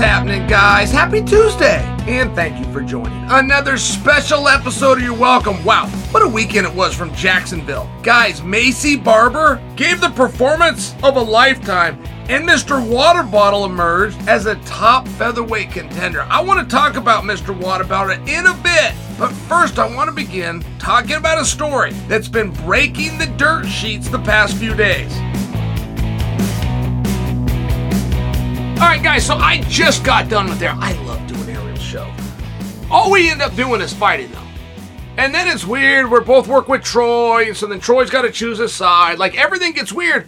happening, guys? Happy Tuesday! And thank you for joining another special episode of You're Welcome. Wow, what a weekend it was from Jacksonville. Guys, Maycee Barber gave the performance of a lifetime, and Mr. Water Bottle emerged as a top featherweight contender. I want to talk about Mr. Water Bottle in a bit, but first I want to begin talking about a story that's been breaking the dirt sheets the past few days. All right, guys, so I just got done with there. I love doing Ariel's show. All we end up doing is fighting, though. And then it's weird. We're both work with Troy, and so then Troy's got to choose a side. Like everything gets weird.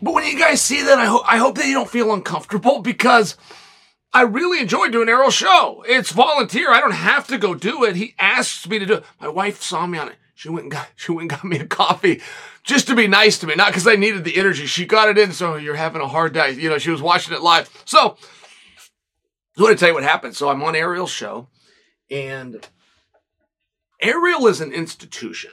But when you guys see that, I, ho- I hope that you don't feel uncomfortable because I really enjoy doing Ariel's show. It's volunteer. I don't have to go do it. He asks me to do it. My wife saw me on it. She went and got she went and got me a coffee just to be nice to me, not because I needed the energy. She got it in, so you're having a hard day. You know, she was watching it live. So I want to tell you what happened. So I'm on Ariel's show, and Ariel is an institution,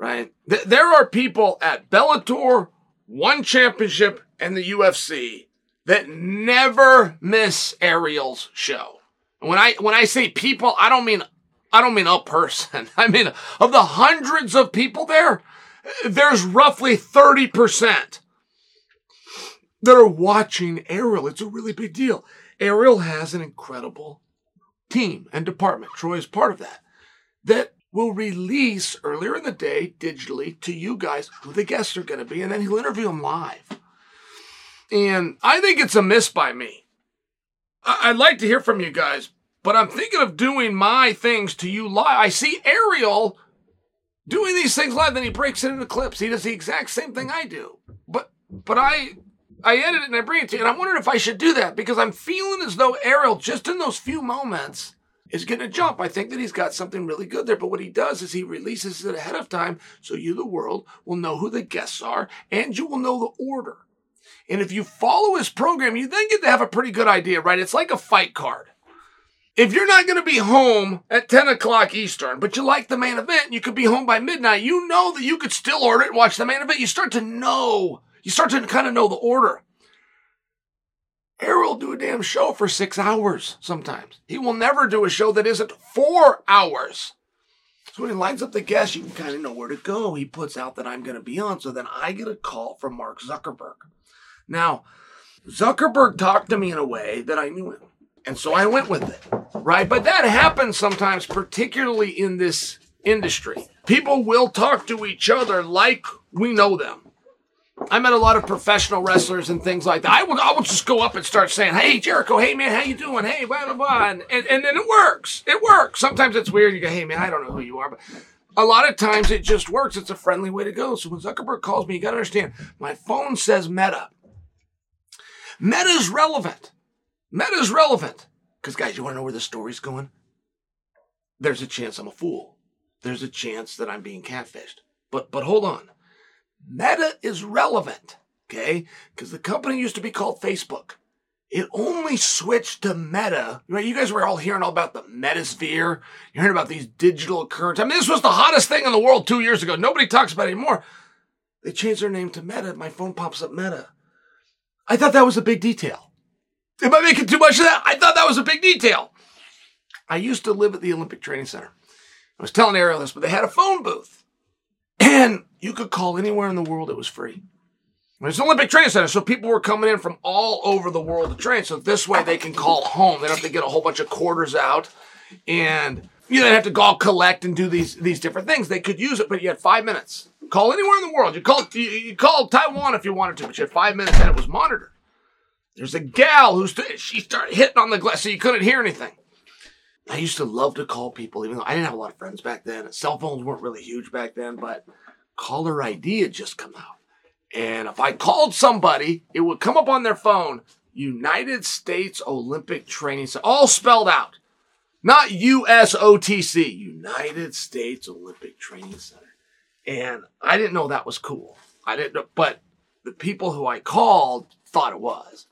right? Th- there are people at Bellator, One Championship, and the UFC that never miss Ariel's show. When I when I say people, I don't mean I don't mean a person. I mean of the hundreds of people there, there's roughly 30% that are watching Ariel. It's a really big deal. Ariel has an incredible team and department. Troy is part of that. That will release earlier in the day digitally to you guys who the guests are going to be, and then he'll interview them live. And I think it's a miss by me. I- would like to hear from you guys, but I'm thinking of doing my things to you live. I see Ariel doing these things live, then he breaks it into clips. He does the exact same thing I do. But but I I edit it and I bring it to you, and I'm wondering if I should do that because I'm feeling as though Ariel, just in those few moments, is going to jump. I think that he's got something really good there. But what he does is he releases it ahead of time so you, the world, will know who the guests are and you will know the order. And if you follow his program, you then get to have a pretty good idea, right? It's like a fight card. If you're not going to be home at 10 o'clock Eastern, but you like the main event, you could be home by midnight, you know that you could still order it and watch the main event. You start to know, you start to kind of know the order. Ariel will do a damn show for six hours sometimes. He will never do a show that isn't four hours. So when he lines up the guests, you can kind of know where to go. He puts out that I'm going to be on. So then I get a call from Mark Zuckerberg. Now, Zuckerberg talked to me in a way that I knew him. And so I went with it, right? But that happens sometimes, particularly in this industry. People will talk to each other like we know them. I met a lot of professional wrestlers and things like that. I would, I would just go up and start saying, "Hey, Jericho, hey man, how you doing? Hey, blah blah blah," and, and, and then it works. It works. Sometimes it's weird. You go, "Hey man, I don't know who you are," but a lot of times it just works. It's a friendly way to go. So when Zuckerberg calls me, you got to understand, my phone says Meta. Meta is relevant. Meta is relevant. Because, guys, you want to know where the story's going? There's a chance I'm a fool. There's a chance that I'm being catfished. But but hold on. Meta is relevant, okay? Because the company used to be called Facebook. It only switched to Meta. Right? You guys were all hearing all about the Metasphere. You're hearing about these digital currencies. I mean, this was the hottest thing in the world two years ago. Nobody talks about it anymore. They changed their name to Meta. My phone pops up Meta. I thought that was a big detail. Am I making too much of that? I thought that was a big detail. I used to live at the Olympic Training Center. I was telling Ariel this, but they had a phone booth. And you could call anywhere in the world, it was free. It's an Olympic Training Center, so people were coming in from all over the world to train. So this way they can call home. They don't have to get a whole bunch of quarters out and you don't have to go collect and do these these different things. They could use it, but you had five minutes. Call anywhere in the world. You call you, you call Taiwan if you wanted to, but you had five minutes and it was monitored. There's a gal who's she started hitting on the glass, so you couldn't hear anything. I used to love to call people, even though I didn't have a lot of friends back then. Cell phones weren't really huge back then, but caller ID had just come out. And if I called somebody, it would come up on their phone United States Olympic Training Center, all spelled out. Not USOTC, United States Olympic Training Center. And I didn't know that was cool. I didn't know, but the people who I called thought it was.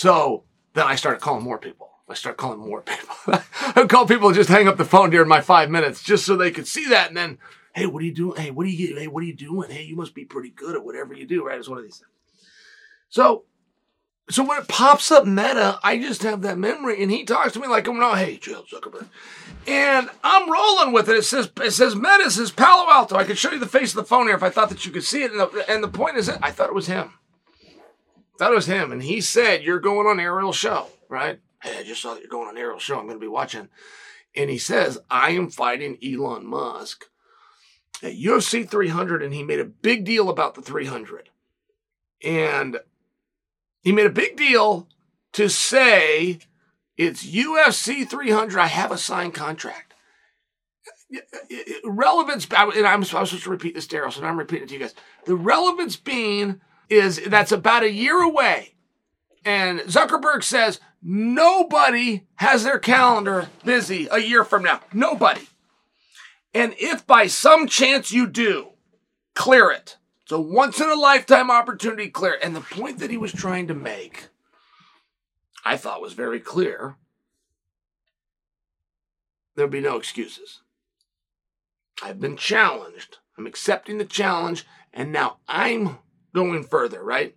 So then I started calling more people. I started calling more people. I call people just hang up the phone during my five minutes just so they could see that. And then, hey, what are you doing? Hey, what are you Hey, what are you doing? Hey, you must be pretty good at whatever you do, right? It's one of these things. So so when it pops up meta, I just have that memory, and he talks to me like I'm not, hey, Jill Zuckerberg. And I'm rolling with it. It says it says Meta, it says Palo Alto. I could show you the face of the phone here if I thought that you could see it. And the, and the point is, I thought it was him. It was him. And he said, You're going on Ariel's show, right? Hey, I just saw that you're going on Ariel's show. I'm going to be watching. And he says, I am fighting Elon Musk at UFC 300. And he made a big deal about the 300. And he made a big deal to say it's UFC 300. I have a signed contract. Relevance, and I'm supposed to repeat this, Daryl, so I'm repeating it to you guys. The relevance being is that's about a year away. And Zuckerberg says nobody has their calendar busy a year from now. Nobody. And if by some chance you do, clear it. It's a once in a lifetime opportunity, clear. And the point that he was trying to make, I thought was very clear. There'll be no excuses. I've been challenged. I'm accepting the challenge, and now I'm going further, right?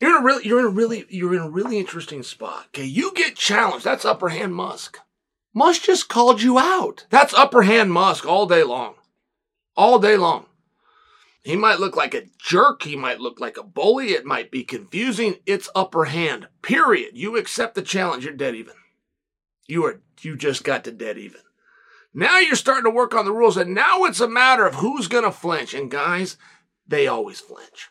You're in a really, you're in a really, you're in a really interesting spot. Okay, you get challenged. That's upper hand Musk. Musk just called you out. That's upper hand Musk all day long, all day long. He might look like a jerk. He might look like a bully. It might be confusing. It's upper hand. Period. You accept the challenge. You're dead even. You are, you just got to dead even. Now you're starting to work on the rules and now it's a matter of who's going to flinch. And guys, they always flinch.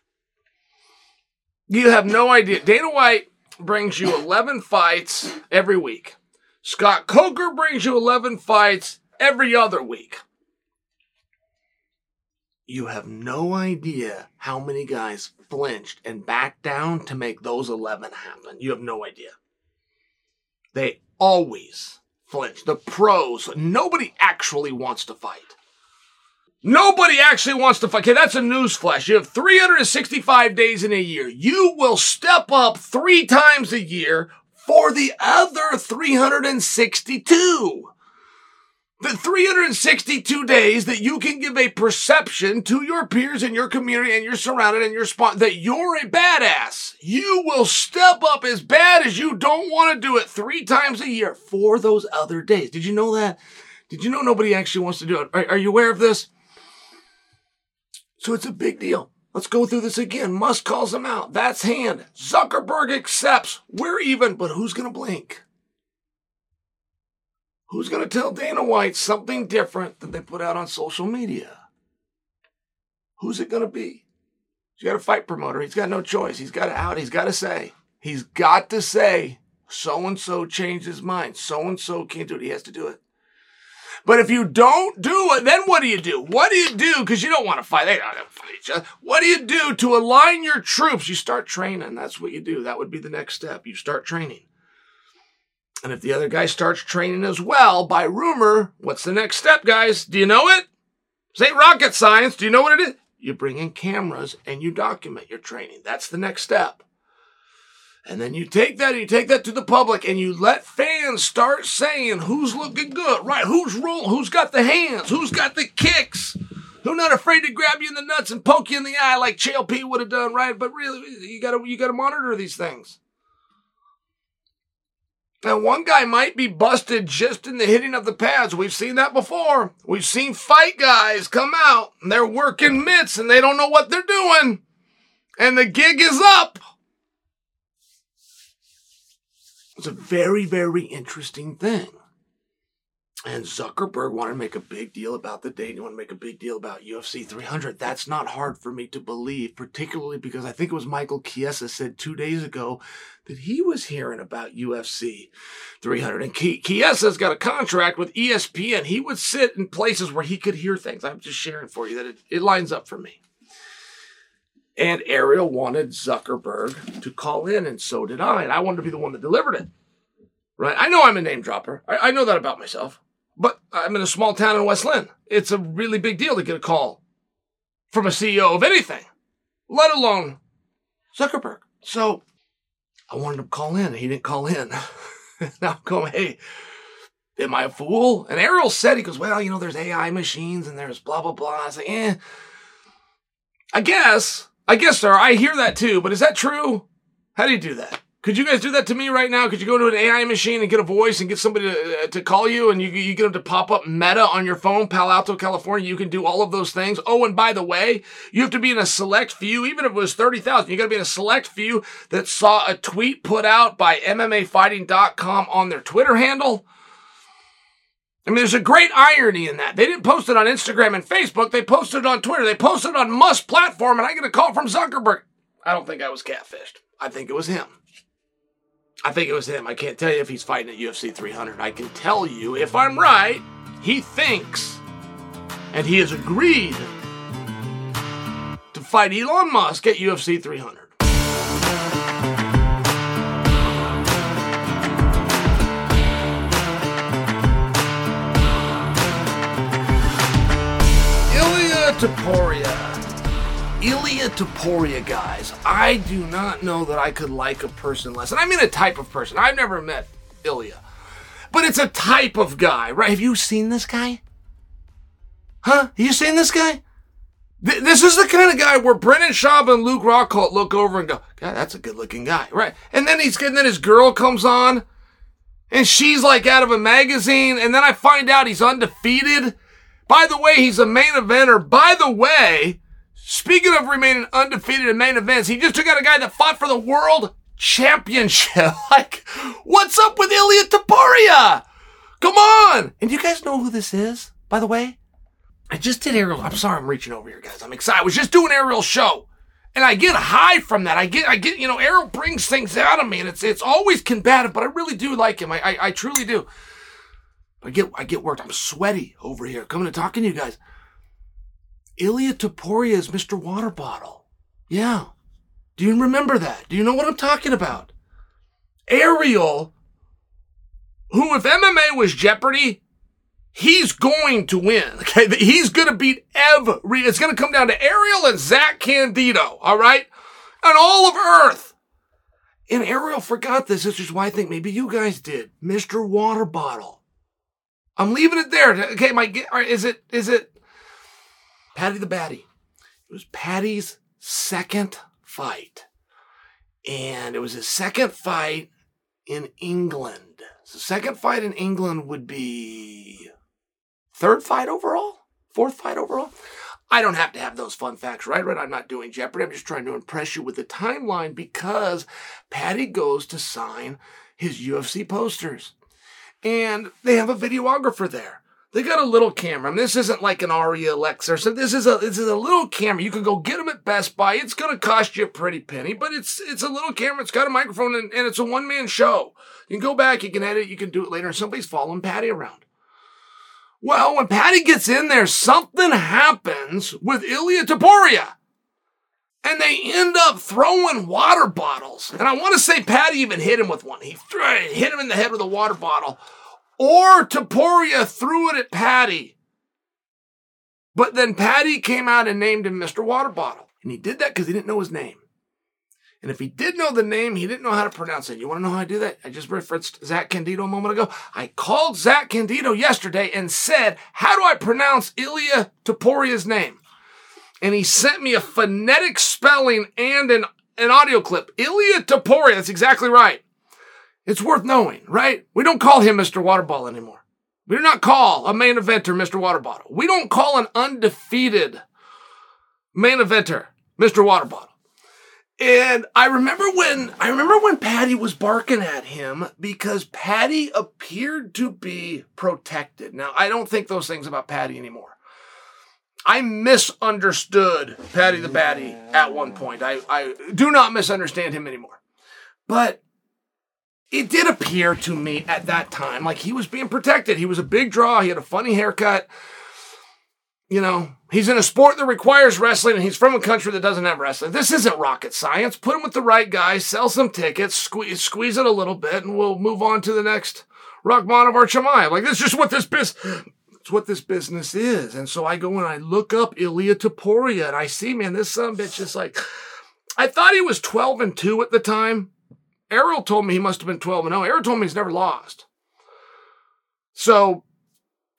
You have no idea. Dana White brings you 11 fights every week. Scott Coker brings you 11 fights every other week. You have no idea how many guys flinched and backed down to make those 11 happen. You have no idea. They always flinch. The pros, nobody actually wants to fight. Nobody actually wants to fight. Okay, that's a news flash. You have 365 days in a year. You will step up three times a year for the other 362 the 362 days that you can give a perception to your peers and your community and your surrounded and your spot that you're a badass. You will step up as bad as you don't want to do it three times a year for those other days. Did you know that? Did you know nobody actually wants to do it? Are, are you aware of this? So it's a big deal. Let's go through this again. Musk calls him out. That's hand. Zuckerberg accepts. We're even, but who's going to blink? Who's going to tell Dana White something different than they put out on social media? Who's it going to be? He's got a fight promoter. He's got no choice. He's got to out. He's got to say. He's got to say, so and so changed his mind. So and so can't do it. He has to do it. But if you don't do it, then what do you do? What do you do? Because you don't want to fight. They don't fight each other. What do you do to align your troops? You start training. That's what you do. That would be the next step. You start training. And if the other guy starts training as well, by rumor, what's the next step, guys? Do you know it? This ain't rocket science. Do you know what it is? You bring in cameras and you document your training. That's the next step. And then you take that and you take that to the public and you let fans start saying who's looking good, right? Who's rolling, who's got the hands, who's got the kicks, who's not afraid to grab you in the nuts and poke you in the eye like Chael P would have done, right? But really, you gotta you gotta monitor these things. Now, one guy might be busted just in the hitting of the pads. We've seen that before. We've seen fight guys come out and they're working mitts and they don't know what they're doing. And the gig is up. It's a very, very interesting thing. And Zuckerberg wanted to make a big deal about the date. He wanted to make a big deal about UFC 300. That's not hard for me to believe, particularly because I think it was Michael Chiesa said two days ago that he was hearing about UFC 300. And Chiesa's got a contract with ESPN. He would sit in places where he could hear things. I'm just sharing for you that it, it lines up for me. And Ariel wanted Zuckerberg to call in, and so did I. And I wanted to be the one that delivered it. Right? I know I'm a name dropper. I, I know that about myself. But I'm in a small town in West Linn. It's a really big deal to get a call from a CEO of anything, let alone Zuckerberg. So I wanted him to call in. He didn't call in. now I'm going, hey, am I a fool? And Ariel said, he goes, well, you know, there's AI machines and there's blah, blah, blah. I was like, eh, I guess, I guess, sir, I hear that too, but is that true? How do you do that? Could you guys do that to me right now? Could you go to an AI machine and get a voice and get somebody to, uh, to call you and you, you get them to pop up Meta on your phone, Palo Alto, California? You can do all of those things. Oh, and by the way, you have to be in a select few, even if it was 30,000, you got to be in a select few that saw a tweet put out by MMAfighting.com on their Twitter handle. I mean, there's a great irony in that. They didn't post it on Instagram and Facebook. They posted it on Twitter. They posted it on Musk platform, and I get a call from Zuckerberg. I don't think I was catfished. I think it was him. I think it was him. I can't tell you if he's fighting at UFC 300. I can tell you, if I'm right, he thinks and he has agreed to fight Elon Musk at UFC 300. Topuria Ilia Topuria, guys. I do not know that I could like a person less. And I mean a type of person. I've never met Ilia. But it's a type of guy, right? Have you seen this guy? Huh? Have you seen this guy? Th- this is the kind of guy where Brennan Schaub and Luke Rockhold look over and go, God, that's a good looking guy, right? And then he's and then his girl comes on and she's like out of a magazine. And then I find out he's undefeated. By the way, he's a main eventer. By the way, Speaking of remaining undefeated in main events, he just took out a guy that fought for the world championship. like, what's up with Ilia Topuria? Come on! And you guys know who this is, by the way? I just did Ariel. I'm sorry I'm reaching over here, guys. I'm excited. I was just doing Ariel's show. And I get high from that. I get, I get, you know, Ariel brings things out of me and it's, it's always combative, but I really do like him. I, I, I truly do. I get, I get worked. I'm sweaty over here coming and talking to you guys. Ilia Topuria is Mr. Water Bottle. Yeah. Do you remember that? Do you know what I'm talking about? Ariel, who if MMA was Jeopardy, he's going to win. Okay. He's going to beat every, it's going to come down to Ariel and Zach Candido. All right. And all of Earth. And Ariel forgot this. This is why I think maybe you guys did. Mr. Water Bottle. I'm leaving it there. Okay. My, is it, is it, Paddy the Baddy. It was Paddy's second fight. And it was his second fight in England. So second fight in England would be third fight overall? Fourth fight overall? I don't have to have those fun facts, right? Right? I'm not doing Jeopardy. I'm just trying to impress you with the timeline because Paddy goes to sign his UFC posters. And they have a videographer there. They got a little camera. I mean, this isn't like an Arri Alexa. So this is a this is a little camera. You can go get them at Best Buy. It's gonna cost you a pretty penny, but it's it's a little camera. It's got a microphone and, and it's a one man show. You can go back. You can edit. You can do it later. And somebody's following Paddy around. Well, when Paddy gets in there, something happens with Ilia Topuria. And they end up throwing water bottles. And I want to say Paddy even hit him with one. He threw, hit him in the head with a water bottle or Topuria threw it at Paddy. But then Paddy came out and named him Mr. Water Bottle. And he did that because he didn't know his name. And if he did know the name, he didn't know how to pronounce it. You want to know how I do that? I just referenced Zach Candido a moment ago. I called Zach Candido yesterday and said, How do I pronounce Ilia Topuria's name? And he sent me a phonetic spelling and an, an audio clip. Ilia Topuria, that's exactly right. It's worth knowing, right? We don't call him Mr. Waterball anymore. We do not call a main eventer Mr. Waterbottle. We don't call an undefeated main eventer Mr. Waterbottle. And I remember when I remember when Paddy was barking at him because Paddy appeared to be protected. Now I don't think those things about Paddy anymore. I misunderstood Paddy the Baddy at one point. I, I do not misunderstand him anymore. But it did appear to me at that time like he was being protected. He was a big draw. He had a funny haircut. You know, he's in a sport that requires wrestling and he's from a country that doesn't have wrestling. This isn't rocket science. Put him with the right guy, sell some tickets, squeeze, squeeze it a little bit, and we'll move on to the next Rakhmonov Chimaev. Like, this is just what this business, it's what this business is. And so I go and I look up Ilia Topuria and I see, man, this son bitch is like, I thought he was 12 and 2 at the time. Ariel told me he must have been 12 and 0. Ariel told me he's never lost. So,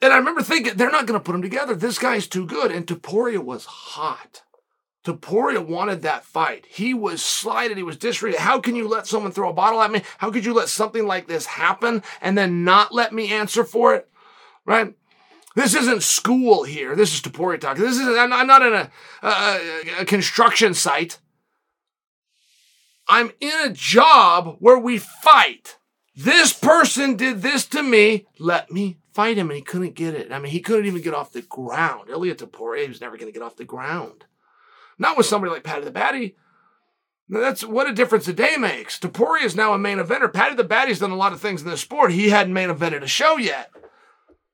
and I remember thinking, they're not going to put him together. This guy's too good. And Topuria was hot. Topuria wanted that fight. He was slighted. He was disrespected. How can you let someone throw a bottle at me? How could you let something like this happen and then not let me answer for it? Right? This isn't school here. This is Topuria talk. This is I'm, not in a, a, a construction site. I'm in a job where we fight. This person did this to me. Let me fight him, and he couldn't get it. I mean, he couldn't even get off the ground. Ilia Topuria was never going to get off the ground. Not with somebody like Paddy the Baddy. That's what a difference a day makes. Topuria is now a main eventer. Paddy the Baddy's done a lot of things in the sport. He hadn't main evented a show yet.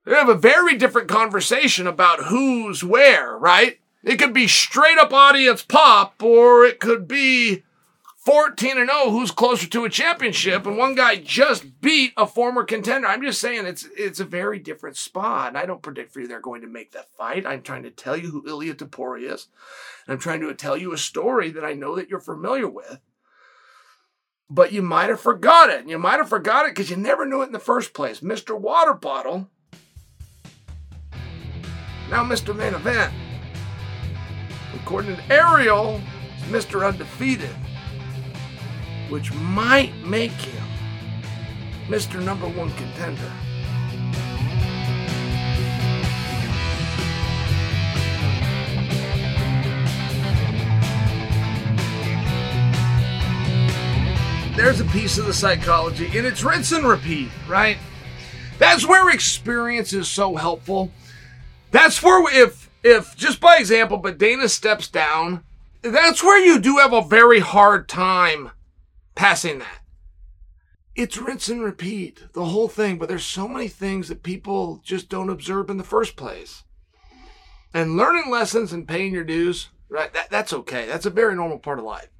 They have a very different conversation about who's where, right? It could be straight up audience pop, or it could be 14 and 0 who's closer to a championship and one guy just beat a former contender. I'm just saying it's it's a very different spot. And I don't predict for you they're going to make that fight. I'm trying to tell you who ilia Topuria is. And I'm trying to tell you a story that I know that you're familiar with. But you might have forgot it. You might have forgot it because you never knew it in the first place. Mr. Water Bottle. Now Mr. Main Event. According to Ariel, Mr. Undefeated which might make him Mr. Number One Contender. There's a piece of the psychology, and it's rinse and repeat, right? That's where experience is so helpful. That's where if if just by example, but Dana steps down, that's where you do have a very hard time passing that. It's rinse and repeat, the whole thing, but there's so many things that people just don't observe in the first place. And learning lessons and paying your dues, right? That, that's okay. That's a very normal part of life.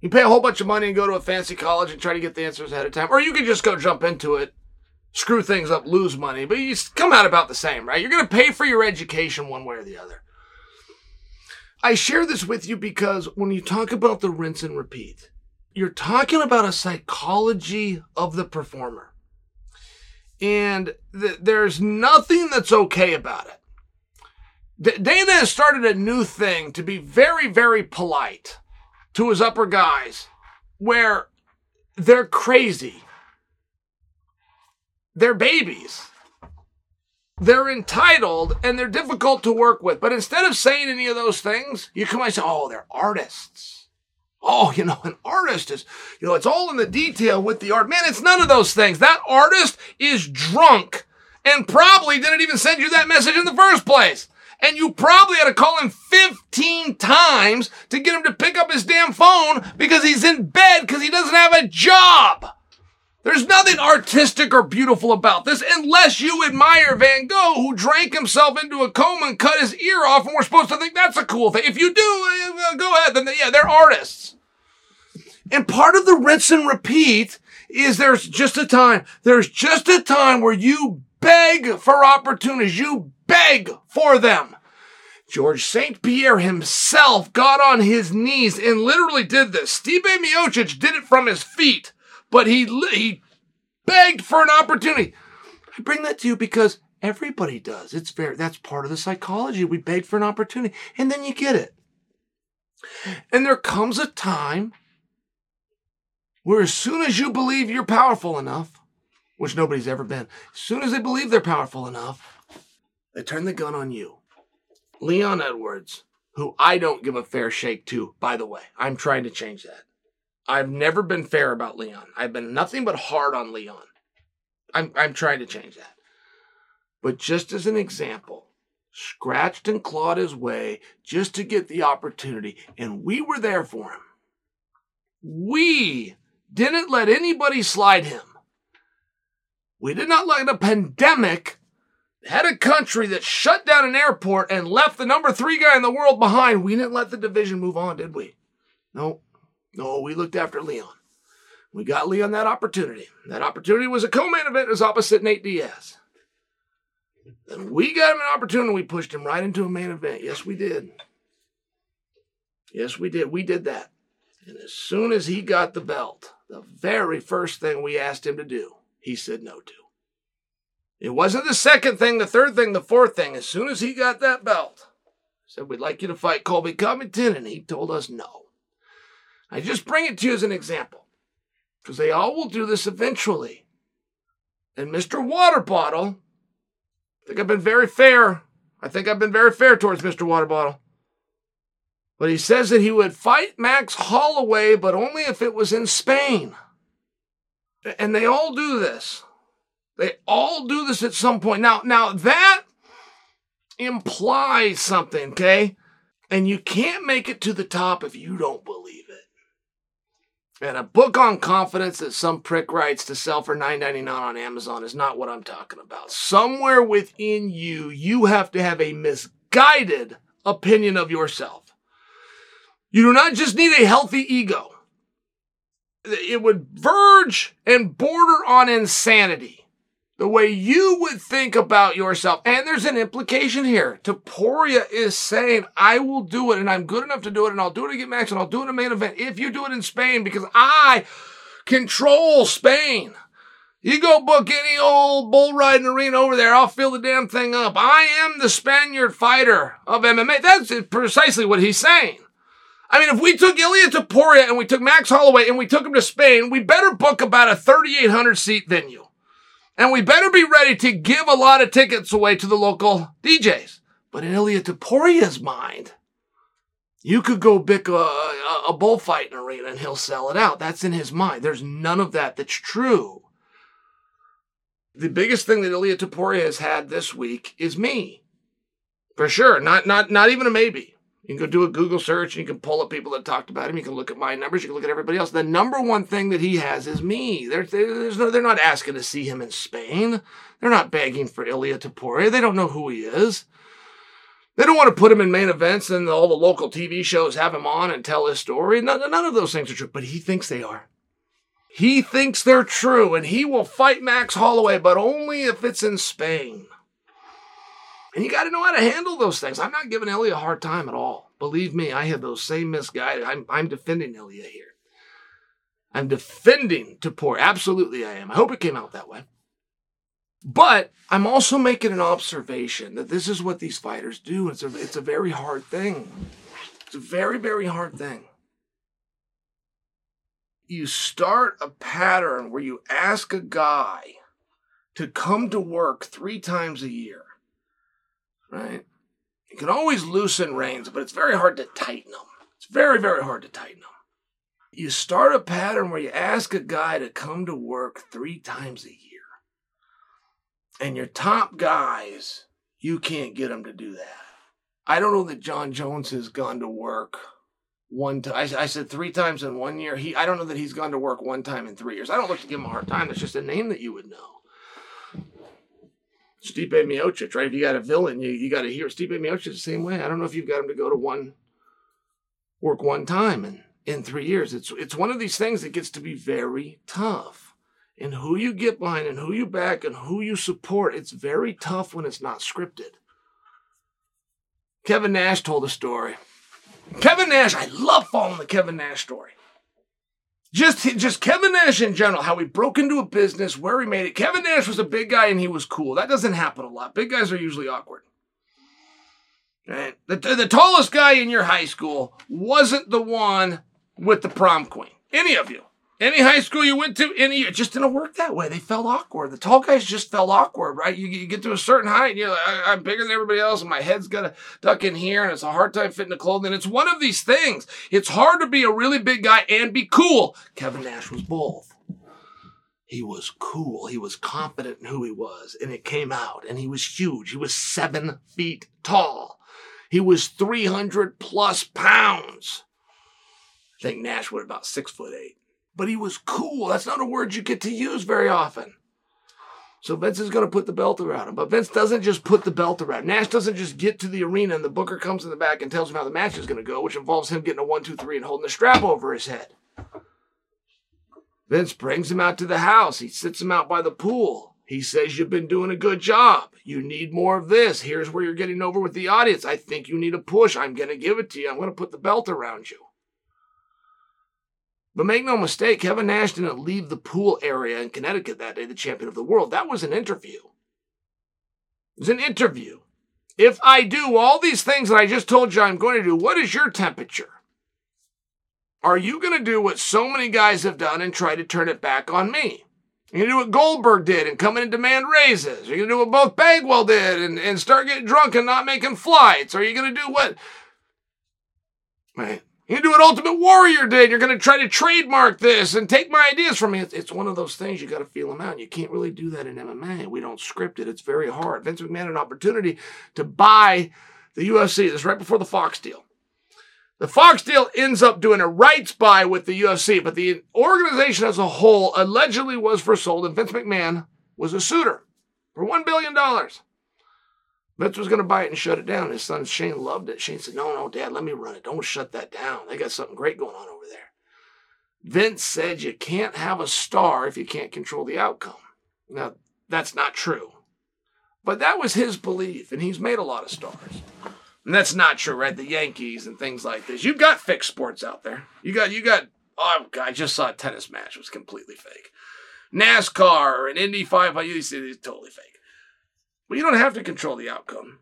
You pay a whole bunch of money and go to a fancy college and try to get the answers ahead of time, or you can just go jump into it, screw things up, lose money, but you come out about the same, right? You're going to pay for your education one way or the other. I share this with you because when you talk about the rinse and repeat, you're talking about a psychology of the performer. And th- there's nothing that's okay about it. D- Dana has started a new thing to be very, very polite to his upper guys where they're crazy. They're babies. They're entitled and they're difficult to work with. But instead of saying any of those things, you come and say, oh, they're artists oh, you know, an artist is, you know, it's all in the detail with the art. Man, it's none of those things. That artist is drunk and probably didn't even send you that message in the first place. And you probably had to call him 15 times to get him to pick up his damn phone because he's in bed because he doesn't have a job. There's nothing artistic or beautiful about this unless you admire Van Gogh, who drank himself into a coma and cut his ear off, and we're supposed to think that's a cool thing. If you do, uh, go ahead. Then, yeah, they're artists. And part of the rinse and repeat is there's just a time. There's just a time where you beg for opportunities. You beg for them. George St. Pierre himself got on his knees and literally did this. Stipe Miocic did it from his feet but he he begged for an opportunity. I bring that to you because everybody does. It's fair. That's part of the psychology. We beg for an opportunity and then you get it. And there comes a time where as soon as you believe you're powerful enough, which nobody's ever been, as soon as they believe they're powerful enough, they turn the gun on you. Leon Edwards, who I don't give a fair shake to, by the way, I'm trying to change that. I've never been fair about Leon. I've been nothing but hard on Leon. I'm I'm trying to change that. But just as an example, scratched and clawed his way just to get the opportunity, and we were there for him. We didn't let anybody slide him. We did not let a pandemic head a country that shut down an airport and left the number three guy in the world behind. We didn't let the division move on, did we? No, no, we looked after Leon. We got Leon that opportunity. That opportunity was a co-main event as opposite Nate Diaz. Then we got him an opportunity. We pushed him right into a main event. Yes, we did. Yes, we did. We did that. And as soon as he got the belt, the very first thing we asked him to do, he said no to. It wasn't the second thing, the third thing, the fourth thing. As soon as he got that belt, Said, We'd like you to fight Colby Covington, and he told us no. I just bring it to you as an example, because they all will do this eventually. And Mr. Water Bottle, I think I've been very fair. I think I've been very fair towards Mr. Water Bottle. But he says that he would fight Max Holloway, but only if it was in Spain. And they all do this. They all do this at some point. Now, now that implies something, okay? And you can't make it to the top if you don't believe. And a book on confidence that some prick writes to sell for $9.99 on Amazon is not what I'm talking about. Somewhere within you, you have to have a misguided opinion of yourself. You do not just need a healthy ego. It would verge and border on insanity. The way you would think about yourself. And there's an implication here. Topuria is saying, I will do it and I'm good enough to do it and I'll do it against Max and I'll do it in a main event if you do it in Spain because I control Spain. You go book any old bull riding arena over there, I'll fill the damn thing up. I am the Spaniard fighter of MMA. That's precisely what he's saying. I mean, if we took Ilia Topuria and we took Max Holloway and we took him to Spain, we better book about a 3,800 seat venue. And we better be ready to give a lot of tickets away to the local DJs. But in Ilia Topuria's mind, you could go pick a, a, a bullfighting arena and he'll sell it out. That's in his mind. There's none of that that's true. The biggest thing that Ilia Topuria has had this week is me. For sure. Not, not, not even a maybe. You can go do a Google search and you can pull up people that talked about him. You can look at my numbers. You can look at everybody else. The number one thing that he has is me. They're, no, they're not asking to see him in Spain. They're not begging for Ilia Topuria. They don't know who he is. They don't want to put him in main events and all the local TV shows have him on and tell his story. None, none of those things are true, but he thinks they are. He thinks they're true and he will fight Max Holloway, but only if it's in Spain. And you got to know how to handle those things. I'm not giving Ilia a hard time at all. Believe me, I have those same misguided. I'm, I'm defending Ilia here. I'm defending Topuria. Absolutely, I am. I hope it came out that way. But I'm also making an observation that this is what these fighters do. It's a, it's a very hard thing. It's a very, very hard thing. You start a pattern where you ask a guy to come to work three times a year right? You can always loosen reins, but it's very hard to tighten them. It's very, very hard to tighten them. You start a pattern where you ask a guy to come to work three times a year. And your top guys, you can't get them to do that. I don't know that Jon Jones has gone to work one time. I, said three times in one year. He, I don't know that he's gone to work one time in three years. I don't look to give him a hard time. That's just a name that you would know. Stipe Miocic, right? If you got a villain, you, you got to hear Stipe Miocic the same way. I don't know if you've got him to go to one work one time in, in three years. It's it's one of these things that gets to be very tough. And who you get behind and who you back and who you support, it's very tough when it's not scripted. Kevin Nash told a story. Kevin Nash, I love following the Kevin Nash story. Just, just Kevin Nash in general, how he broke into a business, where he made it. Kevin Nash was a big guy and he was cool. That doesn't happen a lot. Big guys are usually awkward. Right? The, the tallest guy in your high school wasn't the one with the prom queen. Any of you. Any high school you went to, any it just didn't work that way. They felt awkward. The tall guys just felt awkward, right? You, you get to a certain height, and you're like, I, am bigger than everybody else, and my head's got to duck in here, and it's a hard time fitting the clothing. It's one of these things. It's hard to be a really big guy and be cool. Kevin Nash was both. He was cool. He was confident in who he was, and it came out. And he was huge. He was seven feet tall. He was 300 plus pounds. I think Nash was about six foot eight but he was cool. That's not a word you get to use very often. So Vince is going to put the belt around him. But Vince doesn't just put the belt around. Nash doesn't just get to the arena and the booker comes in the back and tells him how the match is going to go, which involves him getting a one, two, three and holding the strap over his head. Vince brings him out to the house. He sits him out by the pool. He says, You've been doing a good job. You need more of this. Here's where you're getting over with the audience. I think you need a push. I'm going to give it to you. I'm going to put the belt around you. But make no mistake, Kevin Nash didn't leave the pool area in Connecticut that day, the champion of the world. That was an interview. It was an interview. if I do all these things that I just told you I'm going to do, what is your temperature? Are you going to do what so many guys have done and try to turn it back on me? You're going to do what Goldberg did and come in and demand raises? Are You're going to do what Buff Bagwell did and, and start getting drunk and not making flights? Are you going to do what? Right. You do what Ultimate Warrior did. You're going to try to trademark this and take my ideas from me. It's, it's one of those things you got to feel them out. You can't really do that in MMA. We don't script it. It's very hard. Vince McMahon had an opportunity to buy the UFC. This right before the Fox deal. The Fox deal ends up doing a rights buy with the UFC, but the organization as a whole allegedly was for sold, and Vince McMahon was a suitor for $1 billion. Vince was going to buy it and shut it down. His son Shane loved it. Shane said, No, no, Dad, let me run it. Don't shut that down. They got something great going on over there. Vince said, You can't have a star if you can't control the outcome. Now, that's not true. But that was his belief, and he's made a lot of stars. And that's not true, right? The Yankees and things like this. You've got fixed sports out there. You got, you got, oh, I just saw a tennis match. It was completely fake. NASCAR and Indy 500, it's totally fake. But you don't have to control the outcome.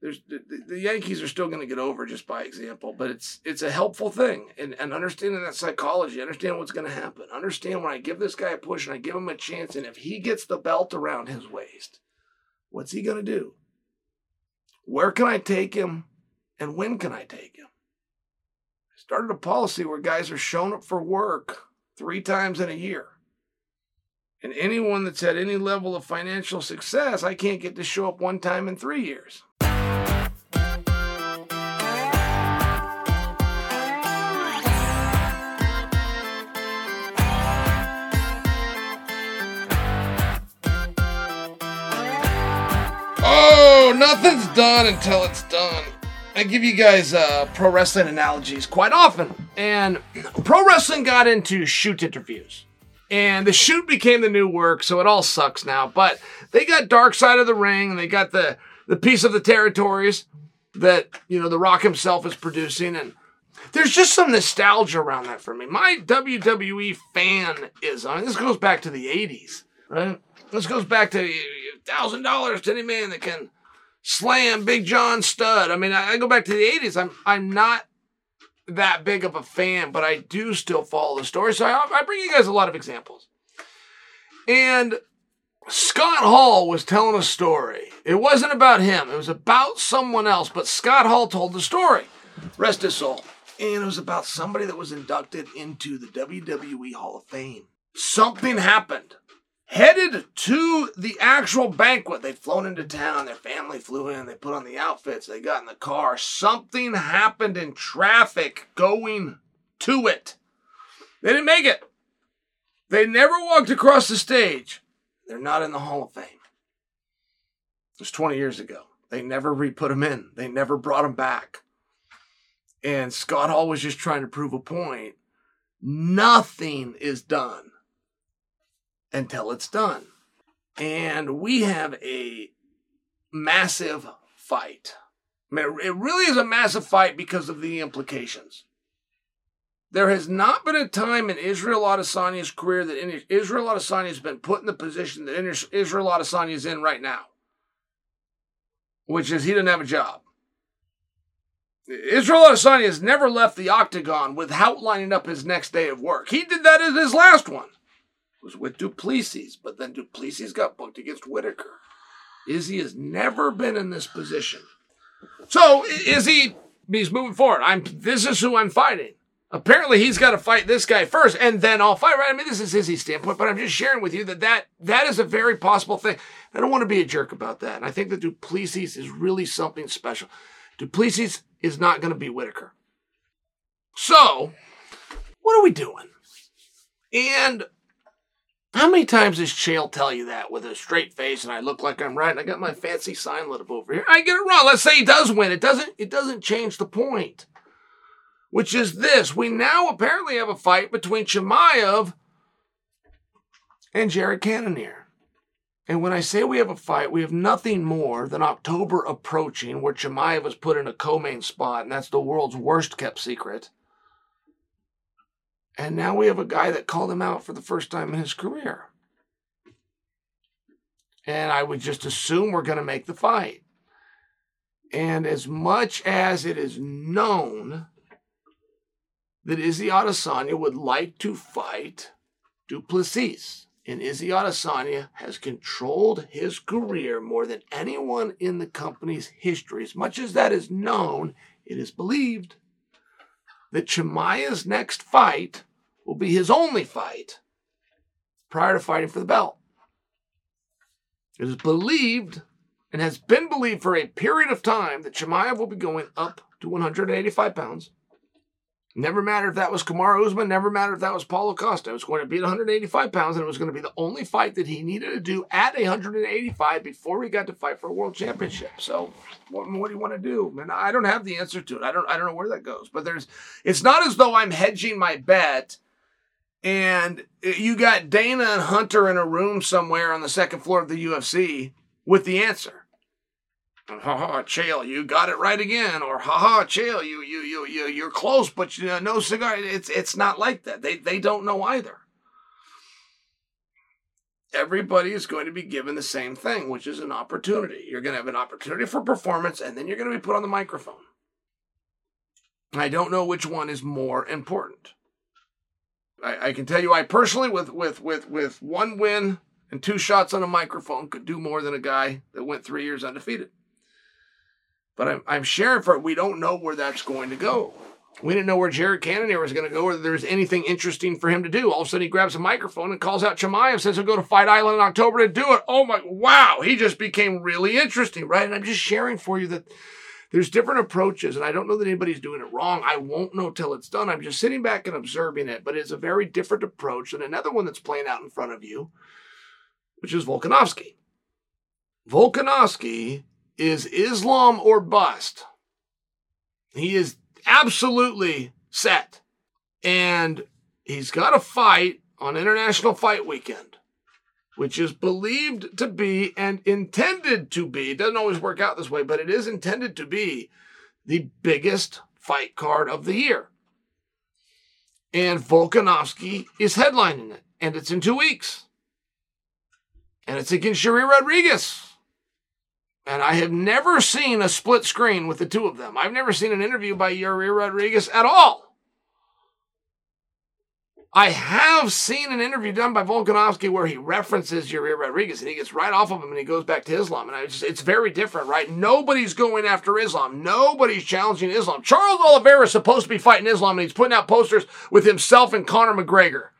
There's, the, the Yankees are still going to get over just by example, but it's it's a helpful thing. And, and understanding that psychology, understand what's going to happen. Understand when I give this guy a push and I give him a chance, and if he gets the belt around his waist, what's he going to do? Where can I take him? And when can I take him? I started a policy where guys are shown up for work three times in a year. And anyone that's had any level of financial success, I can't get to show up one time in three years. Oh, nothing's done until it's done. I give you guys uh, pro wrestling analogies quite often. And pro wrestling got into shoot interviews and the shoot became the new work, so it all sucks now. But they got Dark Side of the Ring, and they got the the piece of the territories that you know the Rock himself is producing, and there's just some nostalgia around that for me. My WWE fan is on. This goes back to the '80s, right? This goes back to thousand dollars to any man that can slam Big John Studd. I mean, I, I go back to the '80s. I'm I'm not that big of a fan, but I do still follow the story. So I, I bring you guys a lot of examples. And Scott Hall was telling a story. It wasn't about him, it was about someone else, but Scott Hall told the story. Rest his soul. And it was about somebody that was inducted into the WWE Hall of Fame. Something happened headed to the actual banquet. They'd flown into town, their family flew in, they put on the outfits, they got in the car. Something happened in traffic going to it. They didn't make it. They never walked across the stage. They're not in the Hall of Fame. It was 20 years ago. They never re put them in, they never brought them back. And Scott Hall was just trying to prove a point. Nothing is done until it's done. And we have a massive fight. It really is a massive fight because of the implications. There has not been a time in Israel Adesanya's career that Israel Adesanya has been put in the position that Israel Adesanya is in right now, which is he doesn't have a job. Israel Adesanya has never left the octagon without lining up his next day of work. He did that in his last one was with Du Plessis, but then Du Plessis got booked against Whittaker. Izzy has never been in this position. So Izzy, he's moving forward. I'm this is who I'm fighting. Apparently, he's got to fight this guy first, and then I'll fight. Right? I mean, this is Izzy's standpoint, but I'm just sharing with you that that, that is a very possible thing. I don't want to be a jerk about that. And I think that Du Plessis is really something special. Du Plessis is not going to be Whittaker. So, what are we doing? And how many times does Chael tell you that with a straight face and I look like I'm right and I got my fancy sign lit up over here? I get it wrong. Let's say he does win. It doesn't it doesn't change the point. Which is this. We now apparently have a fight between Chimaev and Jared Cannonier. And when I say we have a fight, we have nothing more than October approaching where Chimaev was put in a co-main spot, and that's the world's worst kept secret. And now we have a guy that called him out for the first time in his career. And I would just assume we're going to make the fight. And as much as it is known that Izzy Adesanya would like to fight Du Plessis, and Izzy Adesanya has controlled his career more than anyone in the company's history. As much as that is known, it is believed that Chimaev's next fight will be his only fight prior to fighting for the belt. It is believed and has been believed for a period of time that Chimaev will be going up to 185 pounds Never mattered if that was Kamaru Usman, never mattered if that was Paulo Costa. It was going to be at 185 pounds, and it was going to be the only fight that he needed to do at 185 before he got to fight for a world championship. So, what, what do you want to do? And I don't have the answer to it. I don't. I don't know where that goes. But there's. It's not as though I'm hedging my bet, and you got Dana and Hunter in a room somewhere on the second floor of the UFC with the answer ha ha, Chael, you got it right again, or ha ha, Chael, you you you you you're close, but you know, no cigar. It's it's not like that. They they don't know either. Everybody is going to be given the same thing, which is an opportunity. You're going to have an opportunity for performance, and then you're going to be put on the microphone. I don't know which one is more important. I, I can tell you, I personally, with with with with one win and two shots on a microphone, could do more than a guy that went three years undefeated. But I'm, I'm sharing for it. We don't know where that's going to go. We didn't know where Jared Cannonier was going to go, whether there's anything interesting for him to do. All of a sudden, he grabs a microphone and calls out Chimaev, says he'll go to Fight Island in October to do it. Oh my, wow, he just became really interesting, right? And I'm just sharing for you that there's different approaches, and I don't know that anybody's doing it wrong. I won't know till it's done. I'm just sitting back and observing it, but it's a very different approach than another one that's playing out in front of you, which is Volkanovski. Volkanovski is Islam or bust. He is absolutely set. And he's got a fight on International Fight Weekend, which is believed to be and intended to be, it doesn't always work out this way, but it is intended to be the biggest fight card of the year. And Volkanovski is headlining it, and it's in two weeks. And it's against Yair Rodriguez. And I have never seen a split screen with the two of them. I've never seen an interview by Yair Rodriguez at all. I have seen an interview done by Volkanovski where he references Yair Rodriguez and he gets right off of him and he goes back to Islam. And just, it's very different, right? Nobody's going after Islam. Nobody's challenging Islam. Charles Oliveira is supposed to be fighting Islam and he's putting out posters with himself and Conor McGregor.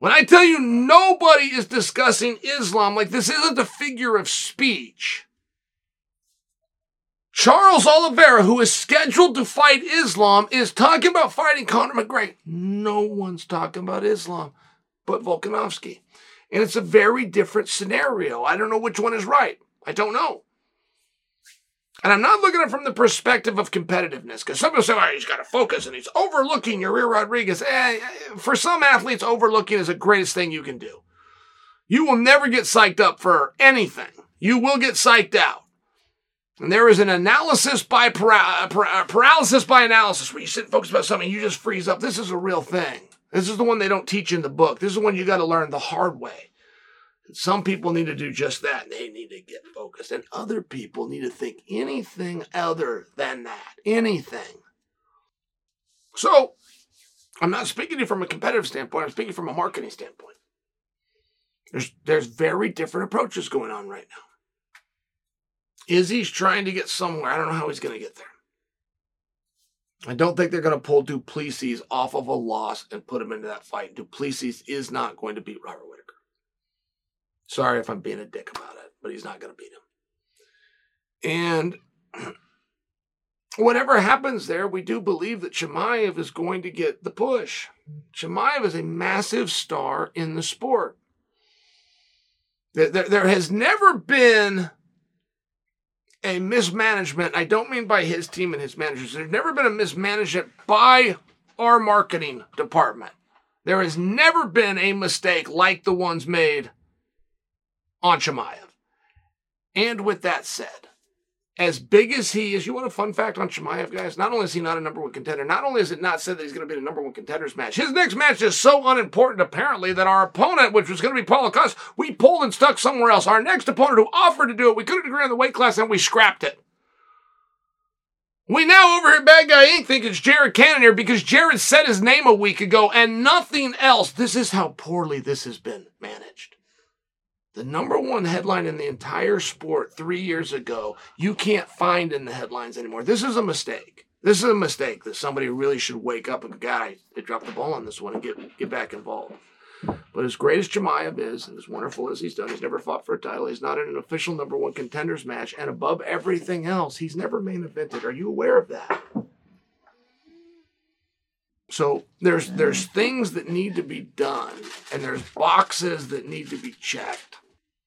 When I tell you nobody is discussing Islam, like this isn't a figure of speech. Charles Oliveira, who is scheduled to fight Islam, is talking about fighting Conor McGregor. No one's talking about Islam but Volkanovski. And it's a very different scenario. I don't know which one is right. I don't know. And I'm not looking at it from the perspective of competitiveness, because some people say, oh, he's got to focus and he's overlooking Yair Rodriguez. Eh, for some athletes, overlooking is the greatest thing you can do. You will never get psyched up for anything. You will get psyched out. And there is an analysis by para- para- paralysis by analysis where you sit and focus about something, you just freeze up. This is a real thing. This is the one they don't teach in the book. This is one you got to learn the hard way. Some people need to do just that. They need to get focused. And other people need to think anything other than that. Anything. So, I'm not speaking to you from a competitive standpoint. I'm speaking from a marketing standpoint. There's, there's very different approaches going on right now. Izzy's trying to get somewhere. I don't know how he's going to get there. I don't think they're going to pull Du Plessis off of a loss and put him into that fight. Du Plessis is not going to beat Robert Whittaker. Sorry if I'm being a dick about it, but he's not going to beat him. And whatever happens there, we do believe that Chimaev is going to get the push. Chimaev is a massive star in the sport. There, there, there has never been a mismanagement. I don't mean by his team and his managers. There's never been a mismanagement by our marketing department. There has never been a mistake like the ones made on Chimaev. And with that said, as big as he is, you want a fun fact on Chimaev, guys? Not only is he not a number one contender, not only is it not said that he's going to be in a number one contenders match, his next match is so unimportant, apparently, that our opponent, which was going to be Paulo Costa, we pulled and stuck somewhere else. Our next opponent who offered to do it, we couldn't agree on the weight class and we scrapped it. We now over here, Bad Guy Inc. think it's Jared Cannonier because Jared said his name a week ago and nothing else. This is how poorly this has been managed. The number one headline in the entire sport three years ago, you can't find in the headlines anymore. This is a mistake. This is a mistake that somebody really should wake up and guy, they dropped the ball on this one and get get back involved. But as great as Chimaev is, and as wonderful as he's done, he's never fought for a title. He's not in an official number one contenders match, and above everything else, he's never main evented. Are you aware of that? So there's there's things that need to be done, and there's boxes that need to be checked.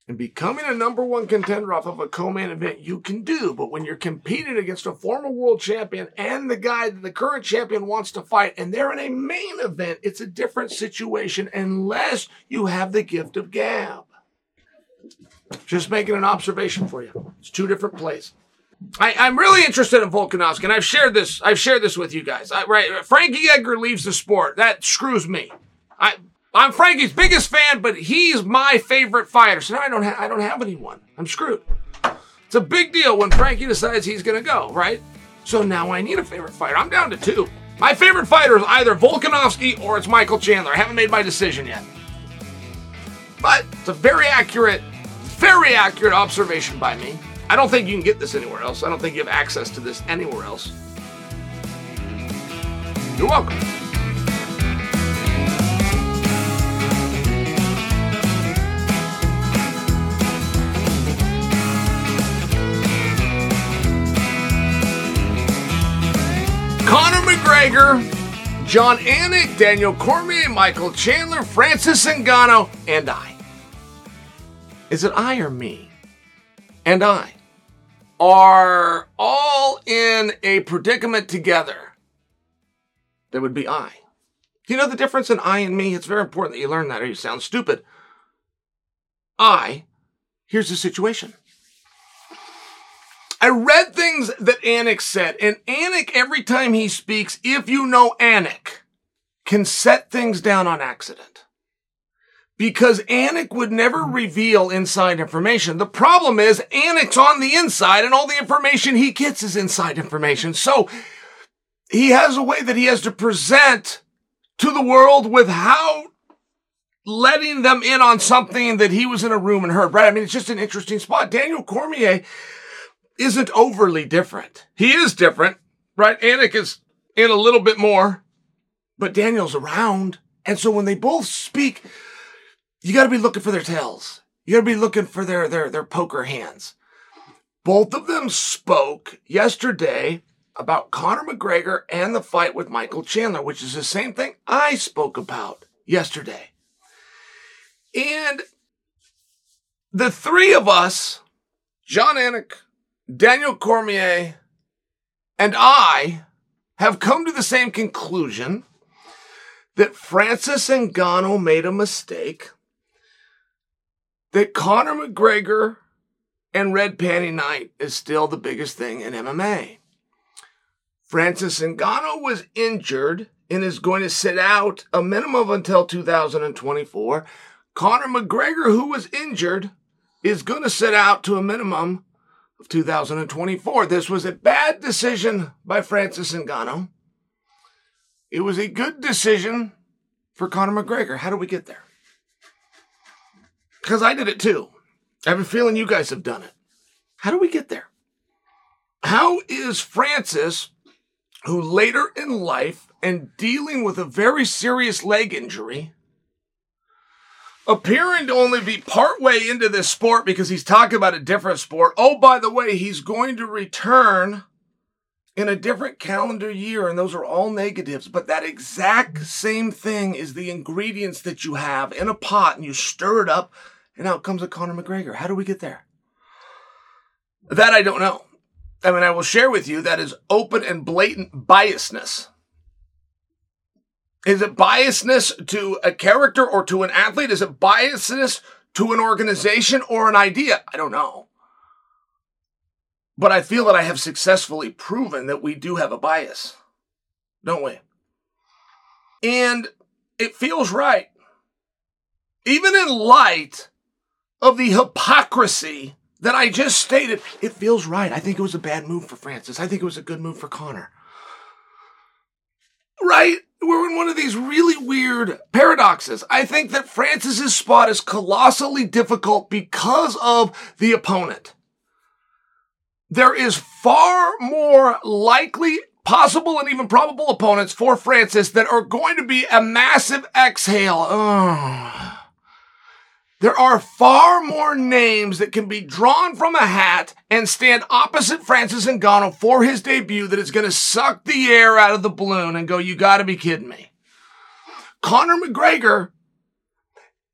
And becoming a number one contender off of a co-main event, you can do. But when you're competing against a former world champion and the guy that the current champion wants to fight, and they're in a main event, it's a different situation unless you have the gift of gab. Just making an observation for you. It's two different plays. I, am really interested in Volkanovski, and I've shared this. I've shared this with you guys. I, right, Frankie Edgar leaves the sport. That screws me. I I'm Frankie's biggest fan, but he's my favorite fighter. So now I don't have I don't have anyone. I'm screwed. It's a big deal when Frankie decides he's gonna go, right? So now I need a favorite fighter. I'm down to two. My favorite fighter is either Volkanovski or it's Michael Chandler. I haven't made my decision yet. But it's a very accurate, very accurate observation by me. I don't think you can get this anywhere else. I don't think you have access to this anywhere else. You're welcome. McGregor, Jon Anik, Daniel Cormier, Michael Chandler, Francis Ngannou, and I. Is it I or me? And I are all in a predicament together. That would be I. Do you know the difference in I and me? It's very important that you learn that or you sound stupid. I, here's the situation. I read things that Anik said, and Anik, every time he speaks, if you know Anik, can set things down on accident. Because Anik would never hmm. reveal inside information. The problem is Anik's on the inside and all the information he gets is inside information. So he has a way that he has to present to the world without letting them in on something that he was in a room and heard, right? I mean, it's just an interesting spot. Daniel Cormier isn't overly different. He is different, right? Anik is in a little bit more, but Daniel's around. And so when they both speak, you got to be looking for their tails. You got to be looking for their, their, their poker hands. Both of them spoke yesterday about Conor McGregor and the fight with Michael Chandler, which is the same thing I spoke about yesterday. And the three of us, Jon Anik, Daniel Cormier and I have come to the same conclusion that Francis Ngannou made a mistake, that Conor McGregor and Red Panty Night is still the biggest thing in MMA. Francis Ngannou was injured and is going to sit out a minimum until 2024. Conor McGregor, who was injured, is going to sit out to a minimum of 2024. This was a bad decision by Francis Ngannou. It was a good decision for Conor McGregor. How do we get there? Because I did it too. I have a feeling you guys have done it. How do we get there? How is Francis, who later in life and dealing with a very serious leg injury, appearing to only be partway into this sport because he's talking about a different sport. Oh, by the way, he's going to return in a different calendar year, and those are all negatives. But that exact same thing is the ingredients that you have in a pot, and you stir it up, and out comes a Conor McGregor. How do we get there? That I don't know. I mean, I will share with you that is open and blatant biasness. Is it biasness to a character or to an athlete? Is it biasness to an organization or an idea? I don't know. But I feel that I have successfully proven that we do have a bias, don't we? And it feels right. Even in light of the hypocrisy that I just stated, it feels right. I think it was a bad move for Francis. I think it was a good move for Conor. Right? We're in one of these really weird paradoxes. I think that Francis's spot is colossally difficult because of the opponent. There is far more likely possible and even probable opponents for Francis that are going to be a massive exhale. There are far more names that can be drawn from a hat and stand opposite Francis Ngannou for his debut that is going to suck the air out of the balloon and go, you got to be kidding me. Conor McGregor,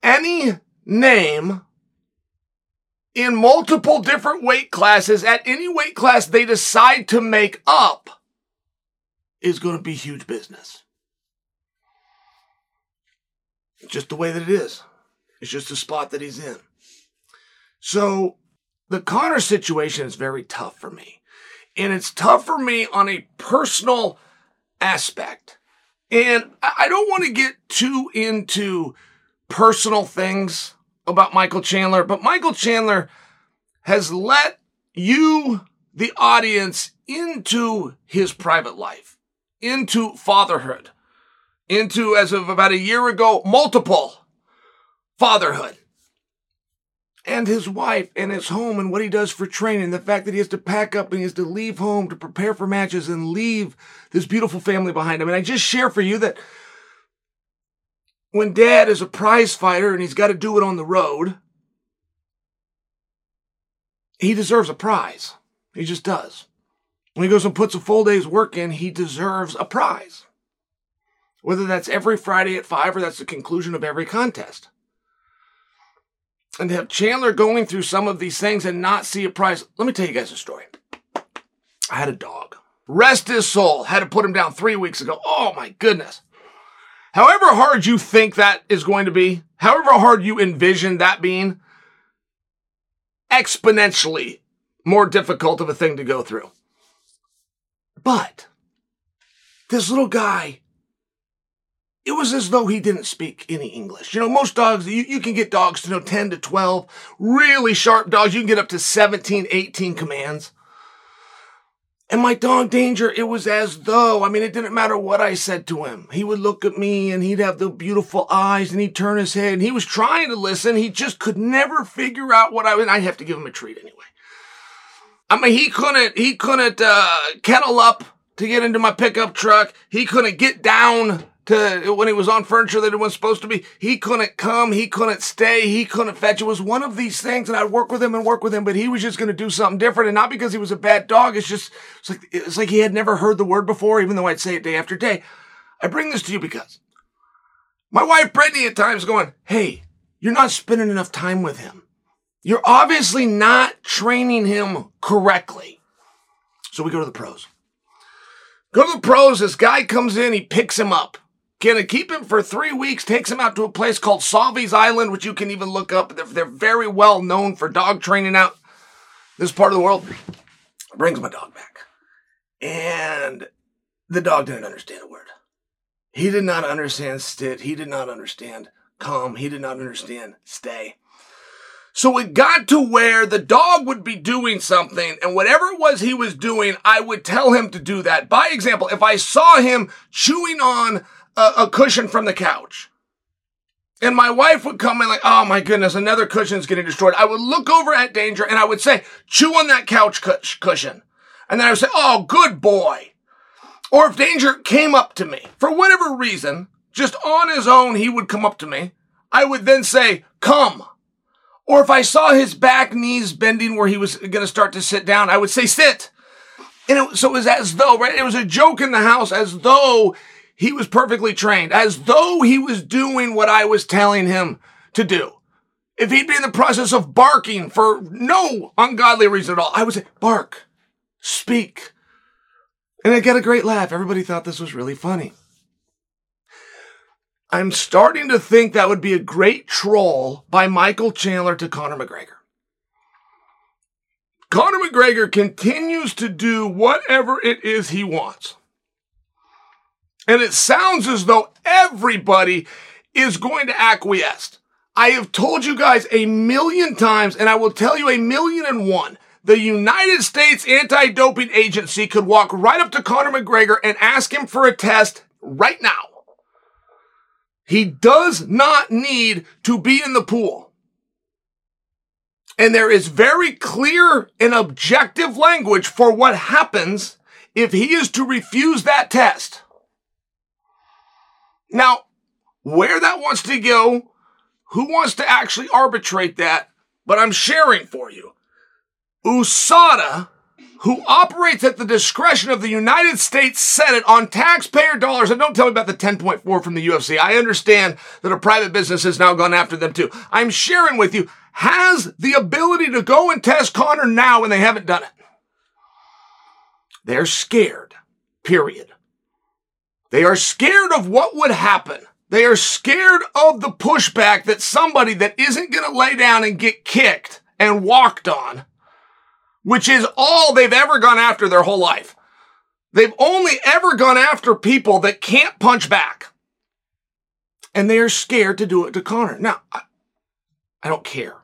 any name in multiple different weight classes at any weight class they decide to make up is going to be huge business. Just the way that it is. It's just the spot that he's in. So the Conor situation is very tough for me. And it's tough for me on a personal aspect. And I don't want to get too into personal things about Michael Chandler, but Michael Chandler has let you, the audience, into his private life, into fatherhood, into, as of about a year ago, multiple fatherhood and his wife and his home and what he does for training. The fact that he has to pack up and he has to leave home to prepare for matches and leave this beautiful family behind him. And I just share for you that when dad is a prize fighter and he's got to do it on the road, he deserves a prize. He just does. When he goes and puts a full day's work in, he deserves a prize. Whether that's every Friday at five or that's the conclusion of every contest and to have Chandler going through some of these things and not see a prize. Let me tell you guys a story. I had a dog. Rest his soul. Had to put him down three weeks ago. Oh my goodness. However hard you think that is going to be, however hard you envision that being, exponentially more difficult of a thing to go through. But this little guy it was as though he didn't speak any English. You know, most dogs, you, you can get dogs to know 10 to 12, really sharp dogs. You can get up to 17, 18 commands. And my dog Danger, it was as though, I mean, it didn't matter what I said to him. He would look at me and he'd have the beautiful eyes and he'd turn his head and he was trying to listen. He just could never figure out what I was, I'd have to give him a treat anyway. I mean, he couldn't, he couldn't, uh, kettle up to get into my pickup truck. He couldn't get down to when he was on furniture that it was supposed to be. He couldn't come. He couldn't stay. He couldn't fetch. It was one of these things, and I'd work with him and work with him, but he was just going to do something different, and not because he was a bad dog. It's just it's like it's like he had never heard the word before, even though I'd say it day after day. I bring this to you because my wife Brittany at times going, "Hey, you're not spending enough time with him. You're obviously not training him correctly." So we go to the pros. Go to the pros. This guy comes in, he picks him up. Gonna keep him for three weeks, takes him out to a place called Sauvie's Island, which you can even look up. They're, they're very well known for dog training out this part of the world. Brings my dog back. And the dog didn't understand a word. He did not understand sit. He did not understand come. He did not understand stay. So it got to where the dog would be doing something, and whatever it was he was doing, I would tell him to do that. By example, if I saw him chewing on a, a cushion from the couch. And my wife would come in like, oh my goodness, another cushion is getting destroyed. I would look over at Danger and I would say, chew on that couch cushion. And then I would say, oh, good boy. Or if Danger came up to me, for whatever reason, just on his own, he would come up to me. I would then say, come. Or if I saw his back knees bending where he was going to start to sit down, I would say, sit. And it, so it was as though, right? It was a joke in the house as though he was perfectly trained, as though he was doing what I was telling him to do. If he'd be in the process of barking for no ungodly reason at all, I would say, bark, speak. And I get a great laugh. Everybody thought this was really funny. I'm starting to think that would be a great troll by Michael Chandler to Conor McGregor. Conor McGregor continues to do whatever it is he wants. And it sounds as though everybody is going to acquiesce. I have told you guys a million times, and I will tell you a million and one. The United States Anti-Doping Agency could walk right up to Conor McGregor and ask him for a test right now. He does not need to be in the pool. And there is very clear and objective language for what happens if he is to refuse that test. Now, where that wants to go, who wants to actually arbitrate that, but I'm sharing for you. USADA, who operates at the discretion of the United States Senate on taxpayer dollars, and don't tell me about the 10.4 from the UFC. I understand that a private business has now gone after them too. I'm sharing with you, has the ability to go and test Conor now and they haven't done it. They're scared, period. They are scared of what would happen. They are scared of the pushback that somebody that isn't going to lay down and get kicked and walked on which is all they've ever gone after their whole life. They've only ever gone after people that can't punch back. And they are scared to do it to Conor. Now, I, don't care.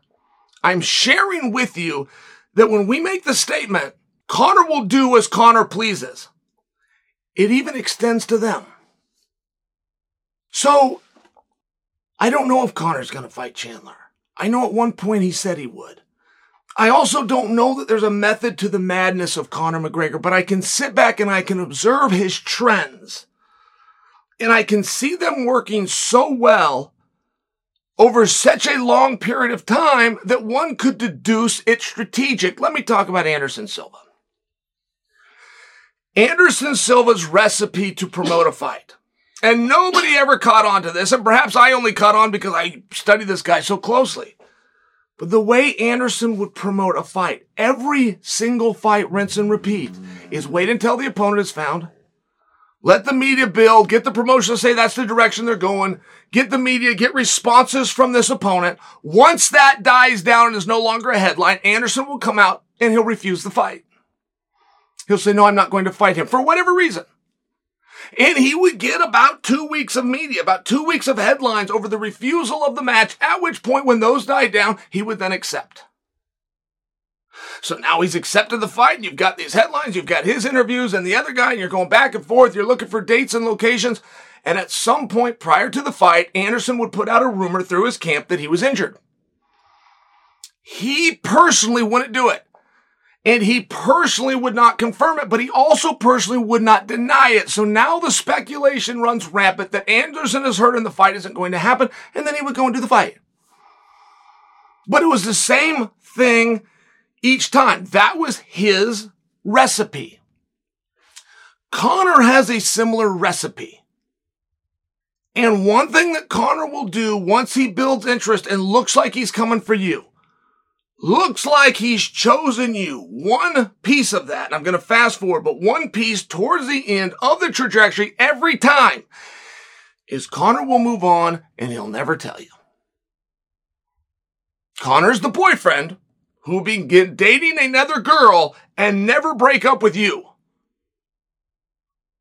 I'm sharing with you that when we make the statement, Conor will do as Conor pleases, it even extends to them. So, I don't know if Conor's going to fight Chandler. I know at one point he said he would. I also don't know that there's a method to the madness of Conor McGregor, but I can sit back and I can observe his trends. And I can see them working so well over such a long period of time that one could deduce it's strategic. Let me talk about Anderson Silva. Anderson Silva's recipe to promote a fight. And nobody ever caught on to this, and perhaps I only caught on because I studied this guy so closely. But the way Anderson would promote a fight, every single fight, rinse and repeat, is wait until the opponent is found. Let the media build, get the promotion to say that's the direction they're going, get the media, get responses from this opponent. Once that dies down and is no longer a headline, Anderson will come out and he'll refuse the fight. He'll say, no, I'm not going to fight him for whatever reason. And he would get about two weeks of media, about two weeks of headlines over the refusal of the match, at which point, when those died down, he would then accept. So now he's accepted the fight, and you've got these headlines, you've got his interviews and the other guy, and you're going back and forth, you're looking for dates and locations. And at some point prior to the fight, Anderson would put out a rumor through his camp that he was injured. He personally wouldn't do it. And he personally would not confirm it, but he also personally would not deny it. So now the speculation runs rampant that Anderson is hurt and the fight isn't going to happen, and then he would go and do the fight. But it was the same thing each time. That was his recipe. Conor has a similar recipe. And one thing that Conor will do once he builds interest and looks like he's coming for you Looks like he's chosen you. One piece of that, and I'm going to fast forward, but one piece towards the end of the trajectory every time is Conor will move on and he'll never tell you. Conor's the boyfriend who begin dating another girl and never break up with you.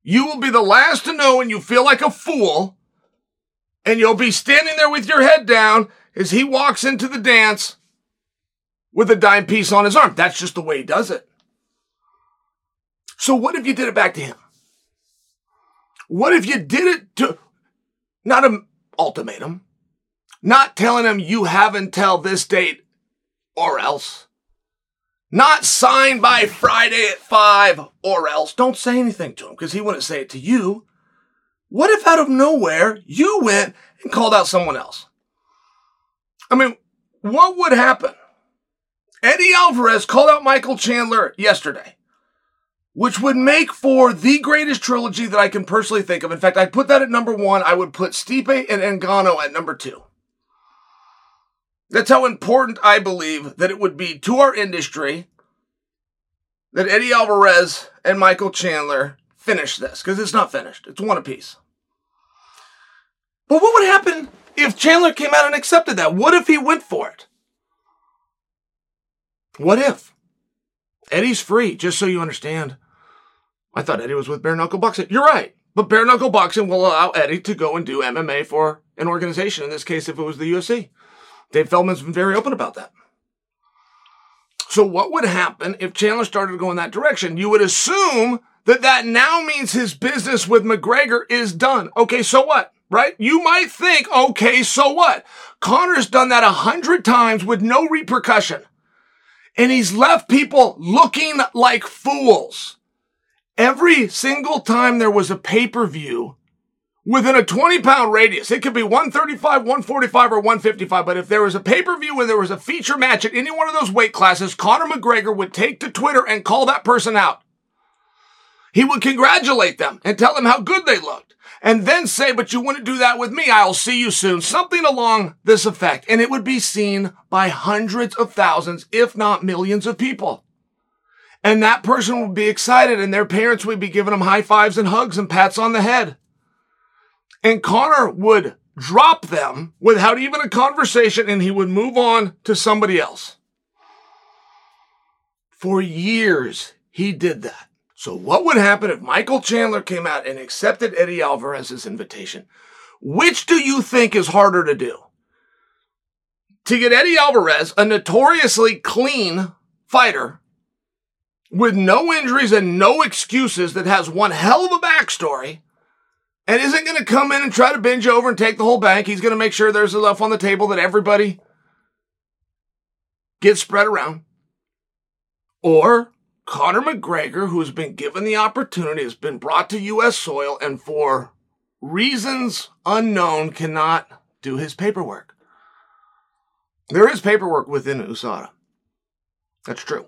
You will be the last to know and you feel like a fool and you'll be standing there with your head down as he walks into the dance with a dime piece on his arm. That's just the way he does it. So what if you did it back to him? What if you did it to not an ultimatum, not telling him you have until this date or else, not signed by Friday at five or else. Don't say anything to him because he wouldn't say it to you. What if out of nowhere you went and called out someone else? I mean, what would happen? Eddie Alvarez called out Michael Chandler yesterday, which would make for the greatest trilogy that I can personally think of. In fact, I'd put that at number one. I would put Stipe and Ngannou at number two. That's how important I believe that it would be to our industry that Eddie Alvarez and Michael Chandler finish this, because it's not finished. It's one apiece. But what would happen if Chandler came out and accepted that? What if he went for it? What if? Eddie's free, just so you understand. I thought Eddie was with bare knuckle boxing. You're right. But bare knuckle boxing will allow Eddie to go and do MMA for an organization. In this case, if it was the UFC. Dave Feldman's been very open about that. So, what would happen if Chandler started to go in that direction? You would assume that that now means his business with McGregor is done. Okay, so what? Right? You might think, okay, so what? Conor's done that a hundred times with no repercussion. And he's left people looking like fools. Every single time there was a pay-per-view within a 20 pound radius. It could be 135, 145, or 155. But if there was a pay per view and there was a feature match at any one of those weight classes, Conor McGregor would take to Twitter and call that person out. He would congratulate them and tell them how good they looked. And then say, but you wouldn't do that with me. I'll see you soon. Something along this effect. And it would be seen by hundreds of thousands, if not millions of people. And that person would be excited and their parents would be giving them high fives and hugs and pats on the head. And Conor would drop them without even a conversation and he would move on to somebody else. For years, he did that. So, what would happen if Michael Chandler came out and accepted Eddie Alvarez's invitation? Which do you think is harder to do? To get Eddie Alvarez, a notoriously clean fighter with no injuries and no excuses that has one hell of a backstory, and isn't going to come in and try to binge over and take the whole bank. He's going to make sure there's enough on the table that everybody gets spread around. Or Conor McGregor, who has been given the opportunity, has been brought to U.S. soil and for reasons unknown cannot do his paperwork. There is paperwork within USADA. That's true.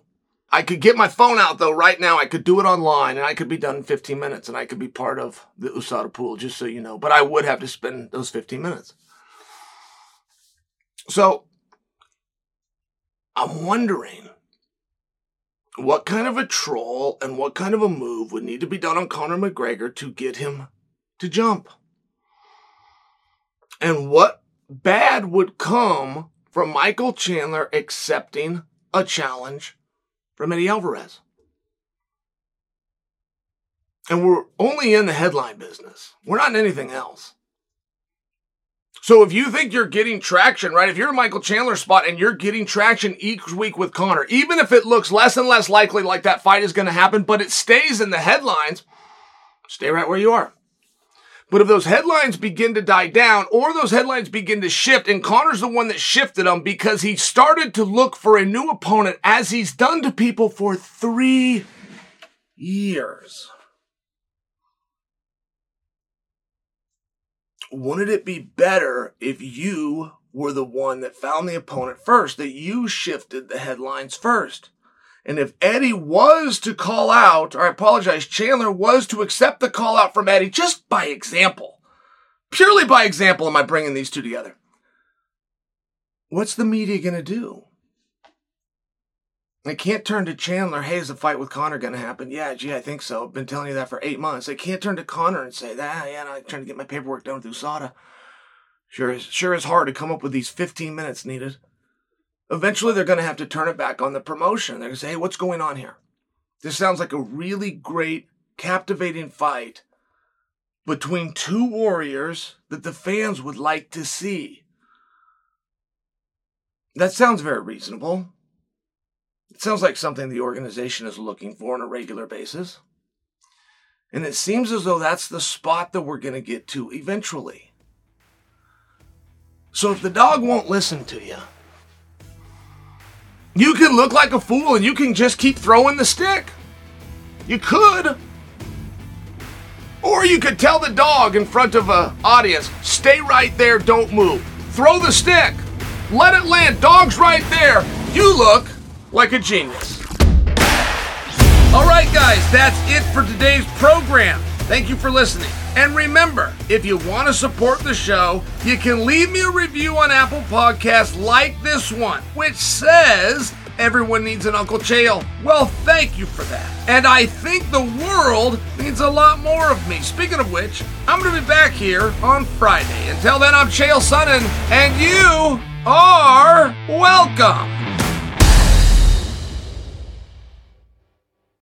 I could get my phone out though right now. I could do it online and I could be done in 15 minutes and I could be part of the USADA pool, just so you know. But I would have to spend those 15 minutes. So I'm wondering what kind of a troll and what kind of a move would need to be done on Conor McGregor to get him to jump? And what bad would come from Michael Chandler accepting a challenge from Eddie Alvarez. And we're only in the headline business. We're not in anything else. So if you think you're getting traction, right? If you're a Michael Chandler spot and you're getting traction each week with Conor, even if it looks less and less likely like that fight is going to happen, but it stays in the headlines, stay right where you are. But if those headlines begin to die down or those headlines begin to shift, and Conor's the one that shifted them because he started to look for a new opponent as he's done to people for three years. Wouldn't it be better if you were the one that found the opponent first, that you shifted the headlines first? And if Eddie was to call out, or I apologize, Chandler was to accept the call out from Eddie just by example, purely by example, am I bringing these two together? What's the media going to do? They can't turn to Chandler, hey, is the fight with Conor going to happen? Yeah, gee, I think so. I've been telling you that for eight months. They can't turn to Conor and say, ah, yeah, I'm trying to get my paperwork done with USADA. Sure is, sure is hard to come up with these 15 minutes needed. Eventually, they're going to have to turn it back on the promotion. They're going to say, hey, what's going on here? This sounds like a really great, captivating fight between two warriors that the fans would like to see. That sounds very reasonable. It sounds like something the organization is looking for on a regular basis. And it seems as though that's the spot that we're going to get to eventually. So if the dog won't listen to you, you can look like a fool and you can just keep throwing the stick. You could. Or you could tell the dog in front of an audience, stay right there, don't move. Throw the stick. Let it land. Dog's right there. You look like a genius. All right, guys, that's it for today's program. Thank you for listening. And remember, if you want to support the show, you can leave me a review on Apple Podcasts like this one, which says everyone needs an Uncle Chael. Well, thank you for that. And I think the world needs a lot more of me. Speaking of which, I'm going to be back here on Friday. Until then, I'm Chael Sonnen, and you are welcome.